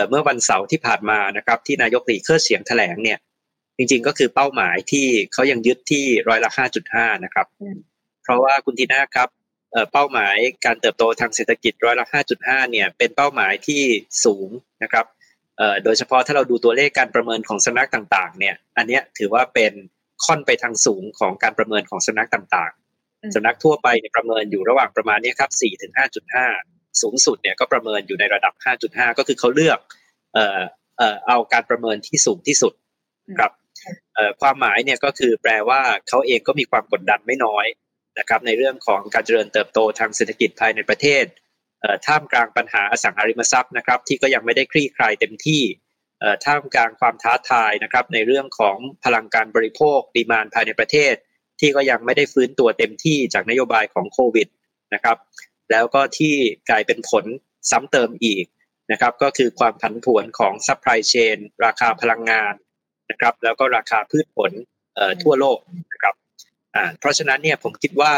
[SPEAKER 2] เมื่อวันเสาร์ที่ผ่านมานะครับ ที่นายกหลีเคอร์เสียงแถลงเนี่ย จริงๆก็คือเป้าหมายที่เขายังยึดที่ร้อยละห้าจุดห้านะครับ เพราะว่าคุณทีน่าครับ เป้าหมายการเติบโตทางเศรษฐกิจร้อยละ 5.5 เนี่ยเป็นเป้าหมายที่สูงนะครับโดยเฉพาะถ้าเราดูตัวเลขการประเมินของสำนักต่างๆ เนี่ย อันนี้ถือว่าเป็นค่อนไปทางสูงของการประเมินของสำนักต่างๆสำนักทั่วไปเนี่ยประเมินอยู่ระหว่างประมาณนี้ครับ4ถึง5.5 สูงสุดเนี่ยก็ประเมินอยู่ในระดับ 5.5 ก็คือเขาเลือกเอ่อเอ่อเอาการประเมินที่สูงที่สุดครับความหมายเนี่ยก็คือแปลว่าเขาเองก็มีความกดดันไม่น้อย นะครับในเรื่องของการเจริญเติบโตทางเศรษฐกิจภายในประเทศท่ามกลางปัญหาอสังหาริมทรัพย์นะครับที่ก็ยังไม่ได้คลี่คลายเต็มที่ท่ามกลางความท้าทายนะครับในเรื่องของพลังการบริโภค demand ภายในประเทศ ที่ก็ยังไม่ได้ฟื้นตัวเต็มที่จากนโยบายของโควิดนะครับแล้วก็ที่กลายเป็นผลซ้ำเติมอีกนะครับก็คือความผันผวนของ supply chain ราคาพลังงานนะครับแล้วก็ราคาพืชผลทั่วโลกนะครับ อ่าเพราะฉะนั้นเนี่ยผมคิดว่า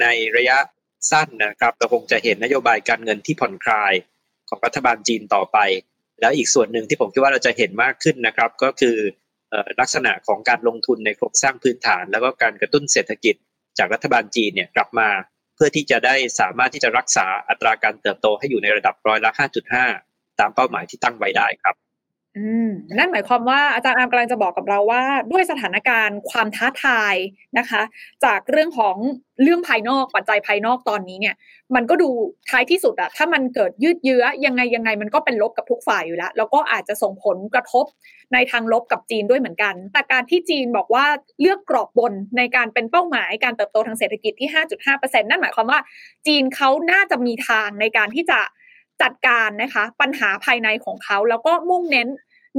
[SPEAKER 2] ในระยะสั้นนะครับเราคงจะเห็นนโยบายการเงินที่ผ่อนคลายของรัฐบาลจีนต่อไป แล้วอีกส่วนหนึ่งที่ผมคิดว่าเราจะเห็นมากขึ้นนะครับก็คือลักษณะของการลงทุนในโครงสร้างพื้นฐาน แล้วก็การกระตุ้นเศรษฐกิจจากรัฐบาลจีนเนี่ยกลับมา เพื่อที่จะได้สามารถที่จะรักษาอัตราการเติบโตให้อยู่ในระดับร้อยละ 5.5 ตามเป้าหมายที่ตั้งไว้ได้ครับ
[SPEAKER 1] นั่นหมายความว่าอาจารย์อามกำลังจะบอกกับเราว่า ด้วยสถานการณ์ความท้าทายนะคะ จากเรื่องของเรื่องภายนอกปัจจัยภายนอกตอนนี้เนี่ย มันก็ดูท้ายที่สุดอะถ้ามันเกิดยืดเยื้อยังไงยังไงมันก็เป็นลบกับทุกฝ่ายอยู่แล้ว แล้วก็อาจจะส่งผลกระทบในทางลบกับจีนด้วยเหมือนกัน แต่การที่จีนบอกว่าเลือกกรอบบนในการเป็นเป้าหมายการเติบโตทางเศรษฐกิจที่ 5.5%นั่นหมายความว่า จีนเขาน่าจะมีทางในการที่จะ จัดการนะคะปัญหาภายในของเขา แล้วก็มุ่งเน้น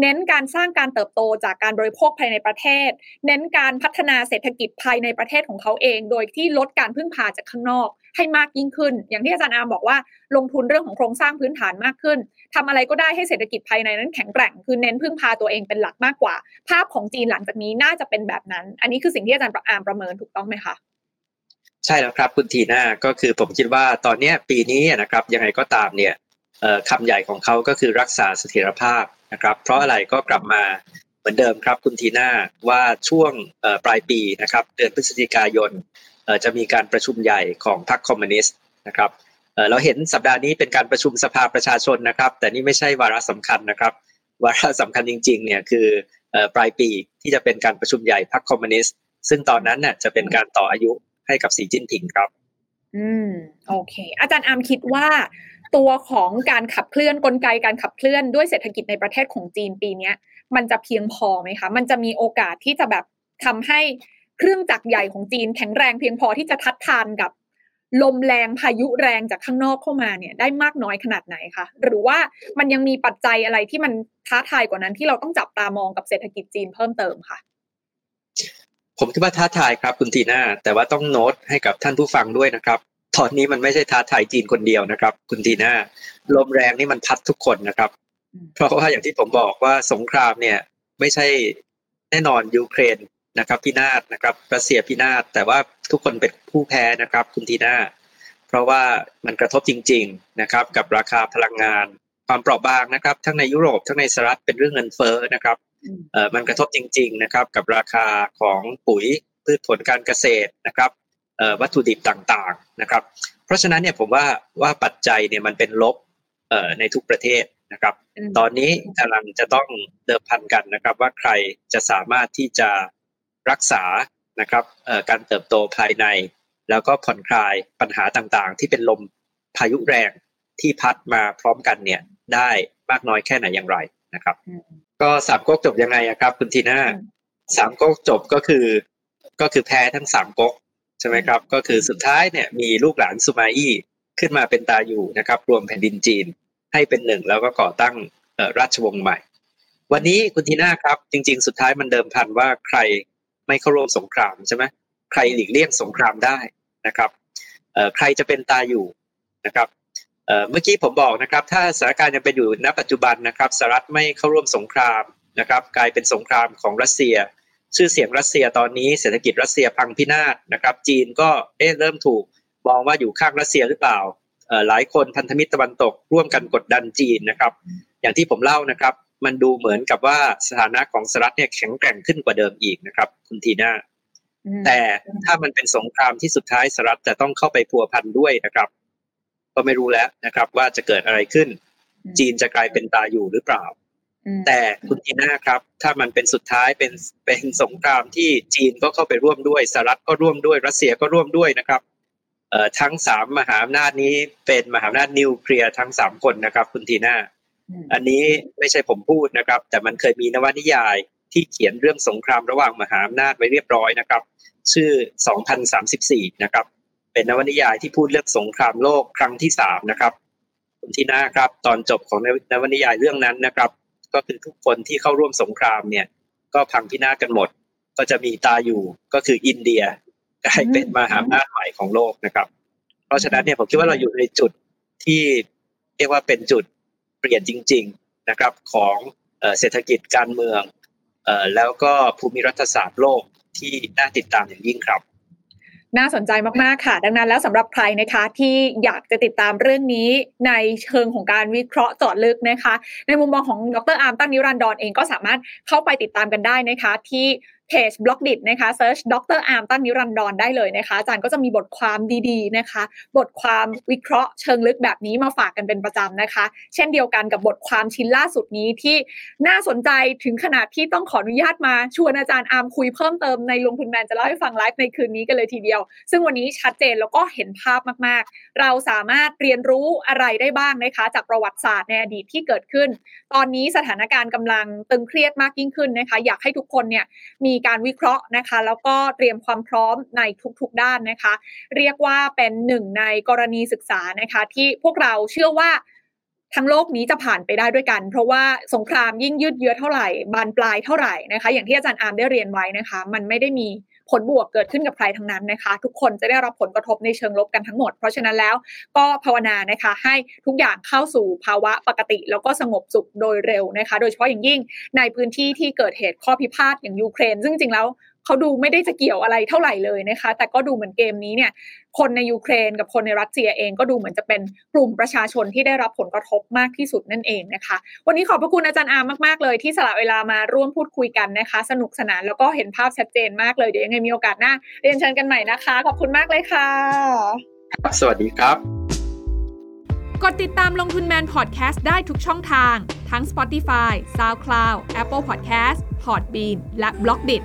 [SPEAKER 1] เน้นการสร้างการเติบโตจากการบริโภคภายในประเทศ เน้นการพัฒนาเศรษฐกิจภายในประเทศของเขาเอง โดยที่ลดการพึ่งพาจากข้างนอก ให้มากยิ่งขึ้น อย่างที่อาจารย์อามบอกว่าลงทุนเรื่องของโครงสร้างพื้นฐานมากขึ้นทำอะไรก็ได้ให้เศรษฐกิจภายในนั้นแข็งแกร่ง คือเน้นพึ่งพาตัวเองเป็นหลักมากกว่า ภาพของจีนหลังจากนี้น่าจะเป็นแบบนั้น อันนี้คือสิ่งที่อาจารย์อามประเมินถูกต้องไหมคะ
[SPEAKER 2] ใช่แล้วครับคุณทีน่าก็คือผมคิดว่าตอนนี้ปีนี้นะครับยังไงก็ตามเนี่ย คำใหญ่ของเขาก็คือรักษาเสถียรภาพนะครับ เพราะอะไรก็กลับมาเหมือนเดิมครับคุณทีน่าว่าช่วงปลายปีนะครับเดือนพฤศจิกายนจะมีการประชุมใหญ่ของพรรคคอมมิวนิสต์นะครับเราเห็นสัปดาห์นี้เป็นการประชุมสภาประชาชนนะครับ แต่นี่ไม่ใช่วาระสำคัญนะครับวาระสำคัญจริงๆเนี่ยคือปลายปีที่จะเป็นการประชุมใหญ่พรรคคอมมิวนิสต์ซึ่งตอนนั้นเนี่ยจะเป็นการต่ออายุให้กับสีจิ้นผิงครับ
[SPEAKER 1] อืมโอเค อาจารย์อามคิดว่า ตัวของการขับเคลื่อนกลไกการขับเคลื่อนด้วยเศรษฐกิจในประเทศของจีนปีนี้มันจะเพียงพอไหมคะ มันจะมีโอกาสที่จะแบบทำให้เครื่องจักรใหญ่ของจีนแข็งแรงเพียงพอที่จะทัดทานกับลมแรงพายุแรงจากข้างนอกเข้ามาเนี่ยได้มากน้อยขนาดไหนคะหรือว่ามันยังมีปัจจัยอะไรที่มันท้าทายกว่านั้นที่เราต้องจับตามองกับเศรษฐกิจจีนเพิ่มเติมค่ะ
[SPEAKER 2] ผมคิดว่าท้าทายครับคุณทีน่าแต่ว่าต้องโน้ตให้กับท่านผู้ฟังด้วยนะครับ ตอนนี้มันไม่ใช่ท้าทายจีนคนเดียวนะครับ คุณทีน่าลมแรงนี่มันพัดทุกคนนะครับ เพราะว่าอย่างที่ผมบอกว่าสงครามเนี่ย ไม่ใช่แน่นอนยูเครนนะครับพินาศนะครับรัสเซียพินาศแต่ว่าทุกคนเป็นผู้แพ้นะครับ คุณทีน่าเพราะว่ามันกระทบจริง ๆนะครับ กับราคาพลังงาน ความเปราะบางนะครับ ทั้งในยุโรปทั้งในสหรัฐเป็นเรื่องเงินเฟ้อนะครับเอ่อมันกระทบจริง ๆนะครับ กับราคาของปุ๋ยพืชผลการเกษตรนะครับ วัตถุดิบต่างๆนะครับ เพราะฉะนั้นเนี่ยผมว่าว่าปัจจัยเนี่ยมันเป็นลบในทุกประเทศนะครับ ตอนนี้กำลังจะต้องเดิมพันกันนะครับ ว่าใครจะสามารถที่จะรักษานะครับการเติบโตภายใน แล้วก็ผ่อนคลายปัญหาต่างๆ ที่เป็นลมพายุแรงที่พัดมาพร้อมกันเนี่ยได้มากน้อยแค่ไหนอย่างไรนะครับ ก็สามก๊กจบยังไงครับ คุณทีน่าสามก๊กจบก็คือ ก็คือแพ้ทั้งสามก๊ก ใช่ไหมครับ ก็คือสุดท้ายเนี่ยมีลูกหลานสุมาอี้ขึ้นมาเป็นตาอยู่นะครับ รวมแผ่นดินจีนให้เป็นหนึ่งแล้วก็ก่อตั้งราชวงศ์ใหม่ วันนี้คุณทีน่าครับ จริง ๆ สุดท้ายมันเดิมพันว่าใครไม่เข้าร่วมสงครามใช่ไหมใครหลีกเลี่ยงสงครามได้นะครับใครจะเป็นตาอยู่นะครับเมื่อกี้ผมบอกนะครับ ถ้าสถานการณ์ยังเป็นอยู่ณปัจจุบันนะครับสหรัฐไม่เข้าร่วมสงครามนะครับ กลายเป็นสงครามของรัสเซีย ชื่อเสียงรัสเซียตอนนี้เศรษฐกิจรัสเซียพังพินาศนะครับ จีนก็เอ๊ะเริ่มถูกมองว่าอยู่ข้างรัสเซียหรือเปล่าหลายคนพันธมิตรตะวันตกร่วมกันกดดันจีนนะครับ อย่างที่ผมเล่านะครับ มันดูเหมือนกับว่าสถานะของสหรัฐเนี่ยแข็งแกร่งขึ้นกว่าเดิมอีกนะครับ คุณทีน่าแต่ถ้ามันเป็นสงครามที่สุดท้ายสหรัฐจะต้องเข้าไปพัวพันด้วยนะครับ ก็ไม่รู้แล้วนะครับ ว่าจะเกิดอะไรขึ้น จีนจะกลายเป็นตาอยู่หรือเปล่า แต่คุณทีน่าครับ ถ้ามันเป็นสุดท้ายเป็นเป็นสงครามที่จีนก็เข้าไปร่วมด้วยสหรัฐก็ร่วมด้วยรัสเซียก็ร่วมด้วยนะครับเอ่อทั้งสามมหาอำนาจนี้เป็นมหาอำนาจนิวเคลียร์ทั้งสามคนนะครับ คุณทีน่าอันนี้ไม่ใช่ผมพูดนะครับ แต่มันเคยมีนวนิยายที่เขียนเรื่องสงครามระหว่างมหาอำนาจไว้เรียบร้อยนะครับ ชื่อ 2034 นะครับ เป็นนวนิยายที่พูดเรื่องสงครามโลกครั้งที่สามนะครับ คุณทีน่าครับ ตอนจบของนวนิยายเรื่องนั้นนะครับ ก็คือทุกคนที่เข้าร่วมสงครามเนี่ย ก็พังพินาศกันหมด ก็จะมีตาอยู่ก็คืออินเดียกลายเป็นมหาอำนาจใหม่ของโลกนะครับ เพราะฉะนั้นเนี่ยผมคิดว่าเราอยู่ในจุดที่เรียกว่าเป็นจุดเปลี่ยนจริง ๆนะครับของเศรษฐกิจการเมืองแล้วก็ภูมิรัฐศาสตร์โลกที่น่าติดตามอย่างยิ่งครับ
[SPEAKER 1] น่าสนใจมาก ๆ ค่ะ ดังนั้นแล้วสำหรับใครนะคะที่อยากจะติดตามเรื่องนี้ในเชิงของการวิเคราะห์เจาะลึกนะคะ ในมุมมองของดร.อาร์มตั้งนิรันดรเองก็สามารถเข้าไปติดตามกันได้นะคะ ที่ เพจ Blockdit นะคะ search ดร.อาร์มตั้งนิรันดรได้เลยนะคะอาจารย์ก็จะมีบทความดีๆนะคะ บทความวิเคราะห์เชิงลึกแบบนี้มาฝากกันเป็นประจำนะคะ เช่นเดียวกันกับบทความชิ้นล่าสุดนี้ที่น่าสนใจถึงขนาดที่ต้องขออนุญาตมาชวนอาจารย์อาร์มคุยเพิ่มเติมในลงทุนแมนจะเล่าให้ฟังไลฟ์ในคืนนี้กันเลยทีเดียว ซึ่งวันนี้ชัดเจนแล้วก็เห็นภาพมากๆ เราสามารถเรียนรู้อะไรได้บ้างนะคะ จากประวัติศาสตร์ในอดีตที่เกิดขึ้น ตอนนี้สถานการณ์กำลังตึงเครียดมากยิ่งขึ้นนะคะ อยากให้ทุกคนเนี่ยมีการวิเคราะห์นะคะ แล้วก็เตรียมความพร้อมในทุกๆด้านนะคะ เรียกว่าเป็นหนึ่งในกรณีศึกษานะคะ ที่พวกเราเชื่อว่าทั้งโลกนี้จะผ่านไปได้ด้วยกัน เพราะว่าสงครามยิ่งยืดเยื้อเท่าไหร่บานปลายเท่าไหร่นะคะ อย่างที่อาจารย์อาร์มได้เรียนไว้นะคะ มันไม่ได้มี ผลบวกเกิดขึ้นกับใครทั้งนั้นนะคะ ทุกคนจะได้รับผลกระทบในเชิงลบกันทั้งหมด เพราะฉะนั้นแล้วก็ภาวนานะคะให้ทุกอย่างเข้าสู่ภาวะปกติ แล้วก็สงบสุขโดยเร็วนะคะ โดยเฉพาะอย่างยิ่งในพื้นที่ที่เกิดเหตุข้อพิพาทอย่างยูเครน ซึ่งจริงแล้ว เขาดูไม่ได้จะเกี่ยวอะไรเท่าไหร่เลยนะคะ แต่ก็ดูเหมือนเกมนี้เนี่ยคนในยูเครนกับคนในรัสเซียเองก็ดูเหมือนจะเป็นกลุ่มประชาชนที่ได้รับผลกระทบมากที่สุดนั่นเองนะคะ วันนี้ขอบพระคุณอาจารย์อาร์มมากๆเลย ที่สละเวลามาร่วมพูดคุยกันนะคะ สนุกสนานแล้วก็เห็นภาพชัดเจนมากเลยเดี๋ยวยังไงมีโอกาสหน้าเรียนเชิญกันใหม่นะคะ ขอบคุณมากเลยค่ะ
[SPEAKER 2] สวัสดีครับ
[SPEAKER 3] กดติดตามลงทุนแมนพอดแคสต์ได้ทุกช่องทาง ทั้ง Spotify, SoundCloud, Apple Podcast, Podbean และ b l o k d i t